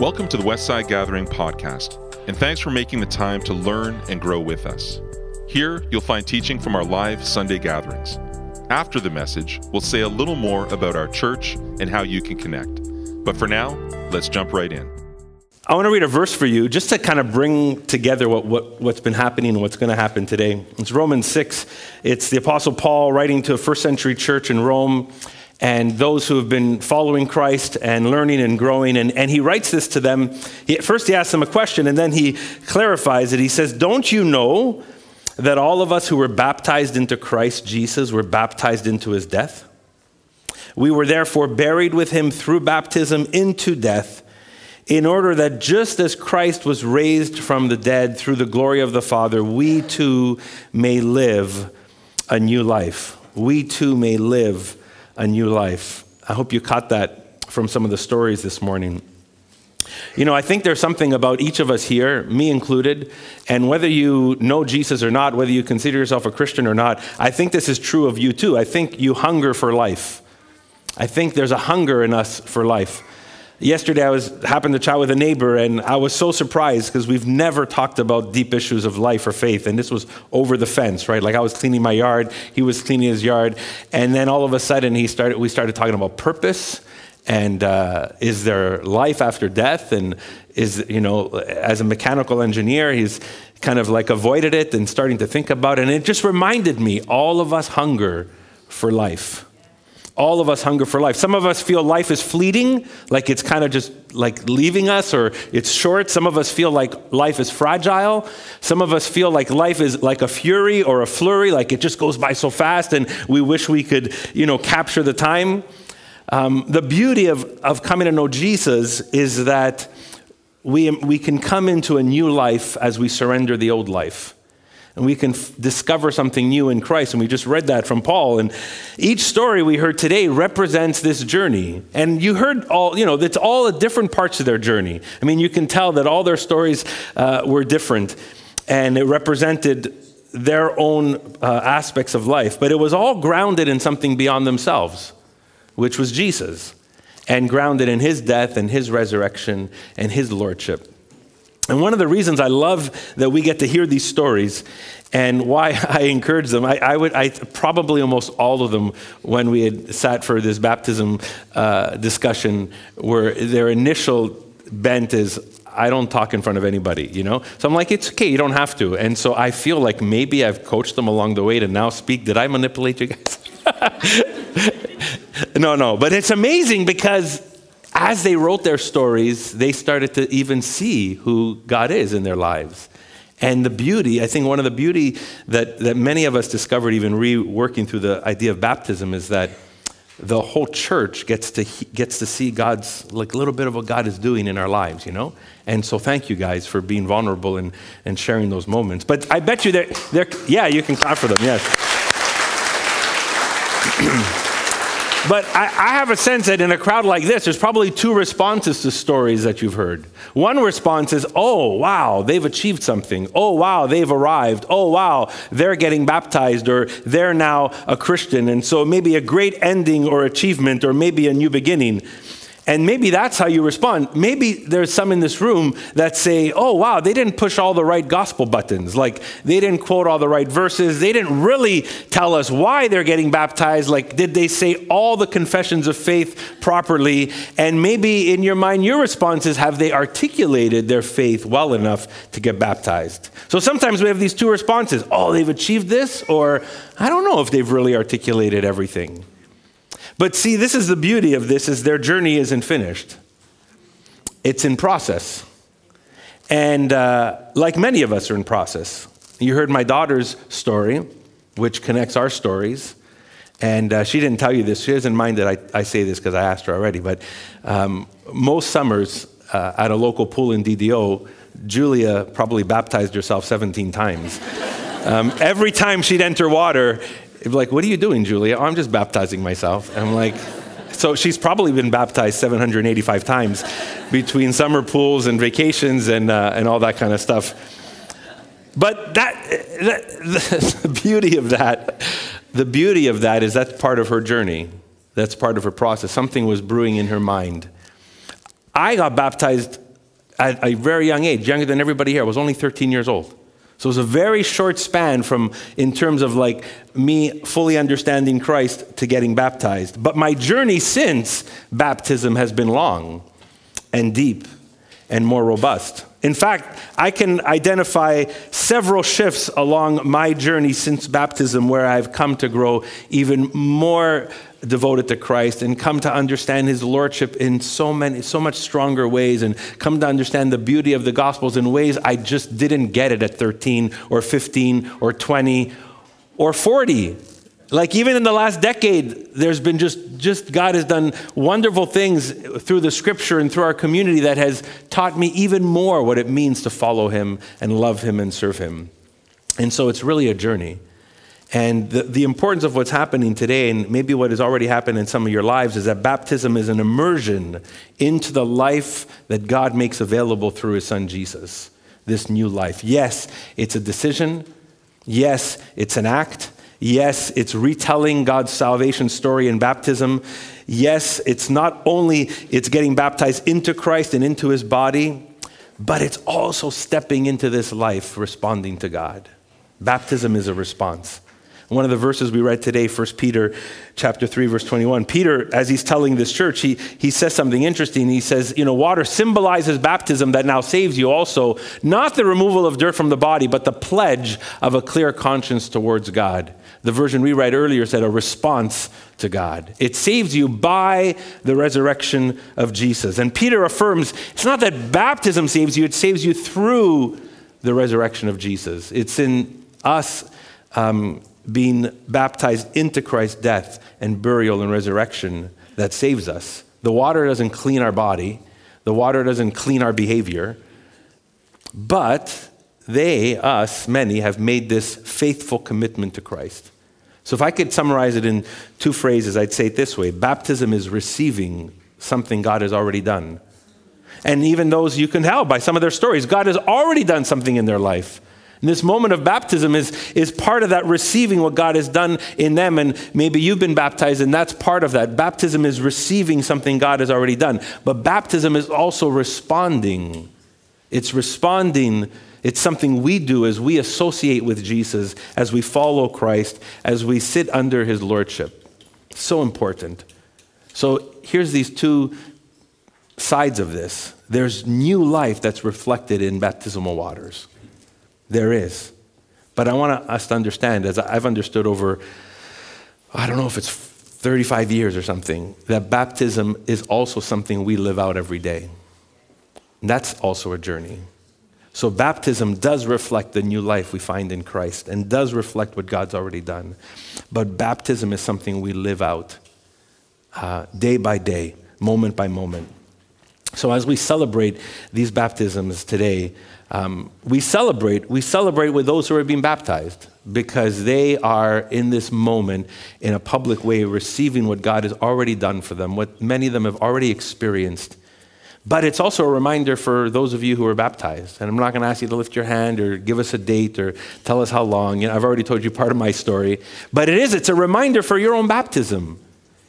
Welcome to the Westside Gathering podcast, and thanks for making the time to learn and grow with us. Here, you'll find teaching from our live Sunday gatherings. After the message, we'll say a little more about our church and how you can connect. But for now, let's jump right in. I want to read a verse for you just to kind of bring together what, what, what's been happening and what's going to happen today. It's Romans 6. It's the Apostle Paul writing to a first century church in Rome and those who have been following Christ and learning and growing. And, and he writes this to them. He, first, he asks them a question, and then he clarifies it. He says, Don't you know that all of us who were baptized into Christ Jesus were baptized into his death? We were therefore buried with him through baptism into death, in order that just as Christ was raised from the dead through the glory of the Father, we too may live a new life. We too may live a new life. I hope you caught that from some of the stories this morning. You know, I think there's something about each of us here, me included, and whether you know Jesus or not, whether you consider yourself a Christian or not, I think this is true of you too. I think you hunger for life. I think there's a hunger in us for life. Yesterday, I was happened to chat with a neighbor, and I was so surprised because we've never talked about deep issues of life or faith, and this was over the fence, right? Like I was cleaning my yard, he was cleaning his yard, and then all of a sudden, he started. We started talking about purpose, and uh, is there life after death, and is you know, as a mechanical engineer, he's kind of like avoided it and starting to think about it, and it just reminded me, all of us hunger for life all of us hunger for life. Some of us feel life is fleeting, like it's kind of just like leaving us or it's short. Some of us feel like life is fragile. Some of us feel like life is like a fury or a flurry, like it just goes by so fast and we wish we could, you know, capture the time. Um, the beauty of, of coming to know Jesus is that we, we can come into a new life as we surrender the old life and we can f- discover something new in Christ. And we just read that from Paul. And each story we heard today represents this journey. And you heard all, you know, it's all the different parts of their journey. I mean, you can tell that all their stories uh, were different, and it represented their own uh, aspects of life. But it was all grounded in something beyond themselves, which was Jesus, and grounded in his death and his resurrection and his lordship. And one of the reasons I love that we get to hear these stories and why I encourage them, I, I would, I probably almost all of them when we had sat for this baptism uh, discussion, were their initial bent is, I don't talk in front of anybody, you know? So I'm like, it's okay, you don't have to. And so I feel like maybe I've coached them along the way to now speak. Did I manipulate you guys? no, no, but it's amazing because as they wrote their stories, they started to even see who God is in their lives. And the beauty, I think one of the beauty that, that many of us discovered even reworking through the idea of baptism is that the whole church gets to, gets to see God's, like a little bit of what God is doing in our lives, you know? And so thank you guys for being vulnerable and, and sharing those moments. But I bet you that, they're, yeah, you can clap for them, yes. But I, I, have a sense that in a crowd like this, there's probably two responses to stories that you've heard. One response is, oh, wow, they've achieved something. Oh, wow, they've arrived. Oh, wow, they're getting baptized or they're now a Christian. And so maybe a great ending or achievement or maybe a new beginning. And maybe that's how you respond. Maybe there's some in this room that say, oh, wow, they didn't push all the right gospel buttons. Like, they didn't quote all the right verses. They didn't really tell us why they're getting baptized. Like, did they say all the confessions of faith properly? And maybe in your mind, your response is, have they articulated their faith well enough to get baptized? So sometimes we have these two responses oh, they've achieved this, or I don't know if they've really articulated everything. But see, this is the beauty of this is their journey isn't finished. It's in process. And uh, like many of us are in process. You heard my daughter's story, which connects our stories. And uh, she didn't tell you this. She doesn't mind that I, I say this because I asked her already. But um, most summers uh, at a local pool in DDO, Julia probably baptized herself 17 times. Um, every time she'd enter water, like, What are you doing, Julia? Oh, I'm just baptizing myself. And I'm like, so she's probably been baptized 785 times between summer pools and vacations and, uh, and all that kind of stuff. But that, that, the beauty of that, the beauty of that is that's part of her journey. That's part of her process. Something was brewing in her mind. I got baptized at a very young age, younger than everybody here. I was only 13 years old. So it was a very short span from, in terms of like me fully understanding Christ to getting baptized. But my journey since baptism has been long and deep and more robust. In fact, I can identify several shifts along my journey since baptism where I've come to grow even more devoted to Christ and come to understand his lordship in so many so much stronger ways and come to understand the beauty of the gospels in ways I just didn't get it at 13 or 15 or 20 or 40 like even in the last decade there's been just just god has done wonderful things through the scripture and through our community that has taught me even more what it means to follow him and love him and serve him. And so it's really a journey and the, the importance of what's happening today and maybe what has already happened in some of your lives is that baptism is an immersion into the life that god makes available through his son jesus this new life yes it's a decision yes it's an act Yes, it's retelling God's salvation story in baptism. Yes, it's not only it's getting baptized into Christ and into his body, but it's also stepping into this life responding to God. Baptism is a response. One of the verses we read today, 1 Peter chapter 3, verse 21. Peter, as he's telling this church, he, he says something interesting. He says, you know, water symbolizes baptism that now saves you also, not the removal of dirt from the body, but the pledge of a clear conscience towards God. The version we read earlier said a response to God. It saves you by the resurrection of Jesus. And Peter affirms it's not that baptism saves you, it saves you through the resurrection of Jesus. It's in us um, being baptized into Christ's death and burial and resurrection that saves us. The water doesn't clean our body, the water doesn't clean our behavior, but they, us, many, have made this faithful commitment to Christ. So, if I could summarize it in two phrases, I'd say it this way Baptism is receiving something God has already done. And even those you can tell by some of their stories, God has already done something in their life. And this moment of baptism is, is part of that receiving what God has done in them. And maybe you've been baptized, and that's part of that. Baptism is receiving something God has already done. But baptism is also responding. It's responding it's something we do as we associate with Jesus, as we follow Christ, as we sit under his lordship. So important. So here's these two sides of this. There's new life that's reflected in baptismal waters. There is. But I want us to understand, as I've understood over, I don't know if it's 35 years or something, that baptism is also something we live out every day. And that's also a journey. So, baptism does reflect the new life we find in Christ and does reflect what God's already done. But baptism is something we live out uh, day by day, moment by moment. So, as we celebrate these baptisms today, um, we celebrate we celebrate with those who are being baptized because they are in this moment in a public way receiving what God has already done for them, what many of them have already experienced but it's also a reminder for those of you who are baptized. And I'm not going to ask you to lift your hand or give us a date or tell us how long. You know, I've already told you part of my story. But it is, it's a reminder for your own baptism.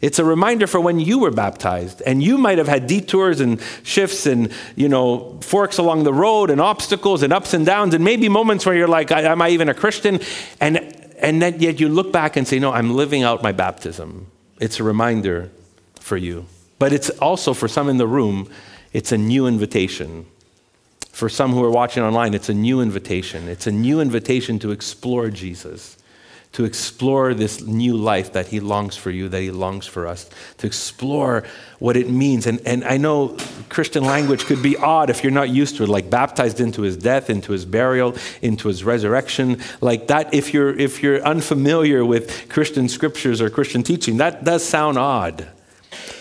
It's a reminder for when you were baptized. And you might have had detours and shifts and, you know, forks along the road and obstacles and ups and downs and maybe moments where you're like, am I even a Christian? And, and then yet you look back and say, no, I'm living out my baptism. It's a reminder for you. But it's also for some in the room it's a new invitation. For some who are watching online, it's a new invitation. It's a new invitation to explore Jesus, to explore this new life that He longs for you, that He longs for us, to explore what it means. And, and I know Christian language could be odd if you're not used to it, like baptized into His death, into His burial, into His resurrection. Like that, if you're, if you're unfamiliar with Christian scriptures or Christian teaching, that does sound odd.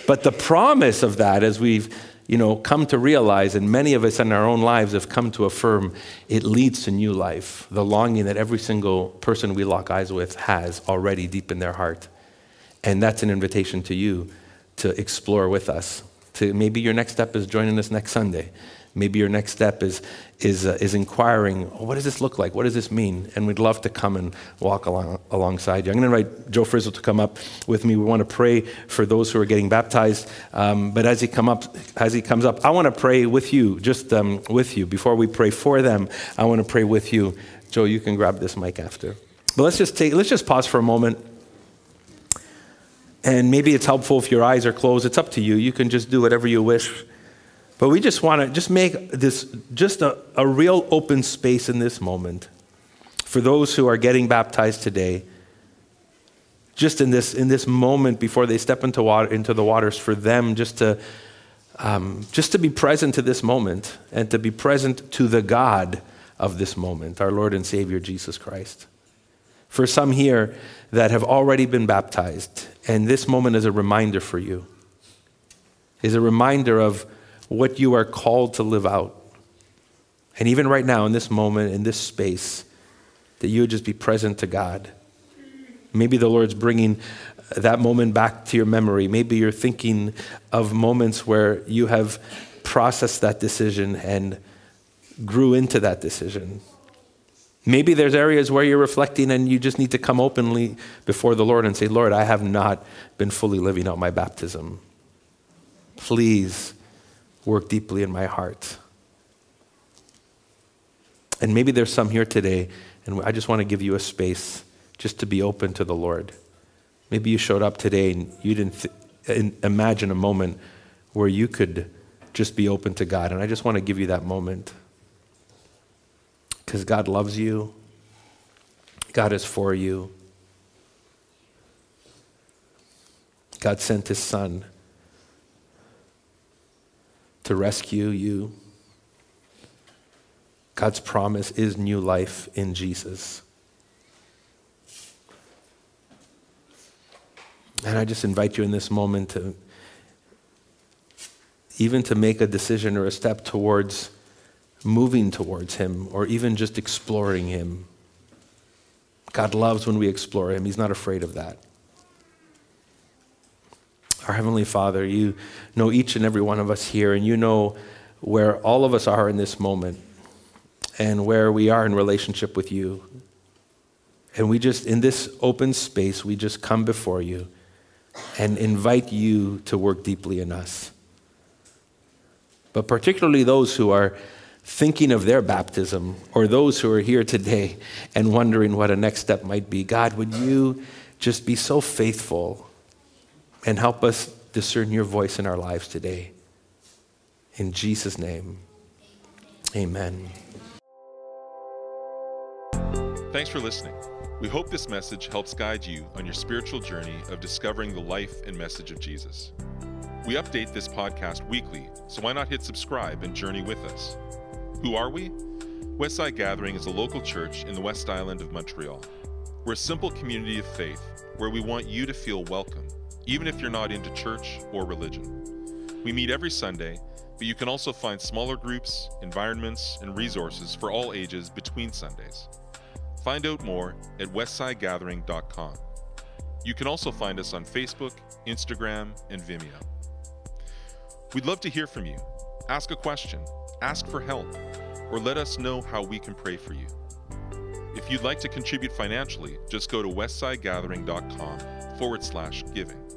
But the promise of that, as we've you know, come to realize, and many of us in our own lives have come to affirm, it leads to new life. The longing that every single person we lock eyes with has already deep in their heart. And that's an invitation to you to explore with us. To maybe your next step is joining us next Sunday. Maybe your next step is, is, uh, is inquiring, oh, what does this look like? What does this mean? And we'd love to come and walk along, alongside you. I'm going to invite Joe Frizzle to come up with me. We want to pray for those who are getting baptized. Um, but as he, come up, as he comes up, I want to pray with you, just um, with you. Before we pray for them, I want to pray with you. Joe, you can grab this mic after. But let's just, take, let's just pause for a moment. And maybe it's helpful if your eyes are closed. It's up to you. You can just do whatever you wish. But we just want to just make this just a, a real open space in this moment for those who are getting baptized today. Just in this, in this moment before they step into, water, into the waters, for them just to, um, just to be present to this moment and to be present to the God of this moment, our Lord and Savior Jesus Christ. For some here that have already been baptized, and this moment is a reminder for you, is a reminder of what you are called to live out. And even right now, in this moment, in this space, that you would just be present to God. Maybe the Lord's bringing that moment back to your memory. Maybe you're thinking of moments where you have processed that decision and grew into that decision. Maybe there's areas where you're reflecting and you just need to come openly before the Lord and say, Lord, I have not been fully living out my baptism. Please work deeply in my heart. And maybe there's some here today, and I just want to give you a space just to be open to the Lord. Maybe you showed up today and you didn't th- imagine a moment where you could just be open to God. And I just want to give you that moment. Because God loves you, God is for you. God sent his son to rescue you. God's promise is new life in Jesus. And I just invite you in this moment to even to make a decision or a step towards moving towards Him or even just exploring Him. God loves when we explore Him, He's not afraid of that. Our Heavenly Father, you know each and every one of us here, and you know where all of us are in this moment and where we are in relationship with you. And we just, in this open space, we just come before you and invite you to work deeply in us. But particularly those who are thinking of their baptism or those who are here today and wondering what a next step might be. God, would you just be so faithful and help us discern your voice in our lives today. In Jesus' name, amen. Thanks for listening. We hope this message helps guide you on your spiritual journey of discovering the life and message of Jesus. We update this podcast weekly, so why not hit subscribe and journey with us? Who are we? Westside Gathering is a local church in the West Island of Montreal. We're a simple community of faith where we want you to feel welcome even if you're not into church or religion. We meet every Sunday, but you can also find smaller groups, environments, and resources for all ages between Sundays. Find out more at westsidegathering.com. You can also find us on Facebook, Instagram, and Vimeo. We'd love to hear from you. Ask a question, ask for help, or let us know how we can pray for you. If you'd like to contribute financially, just go to westsidegathering.com forward slash giving.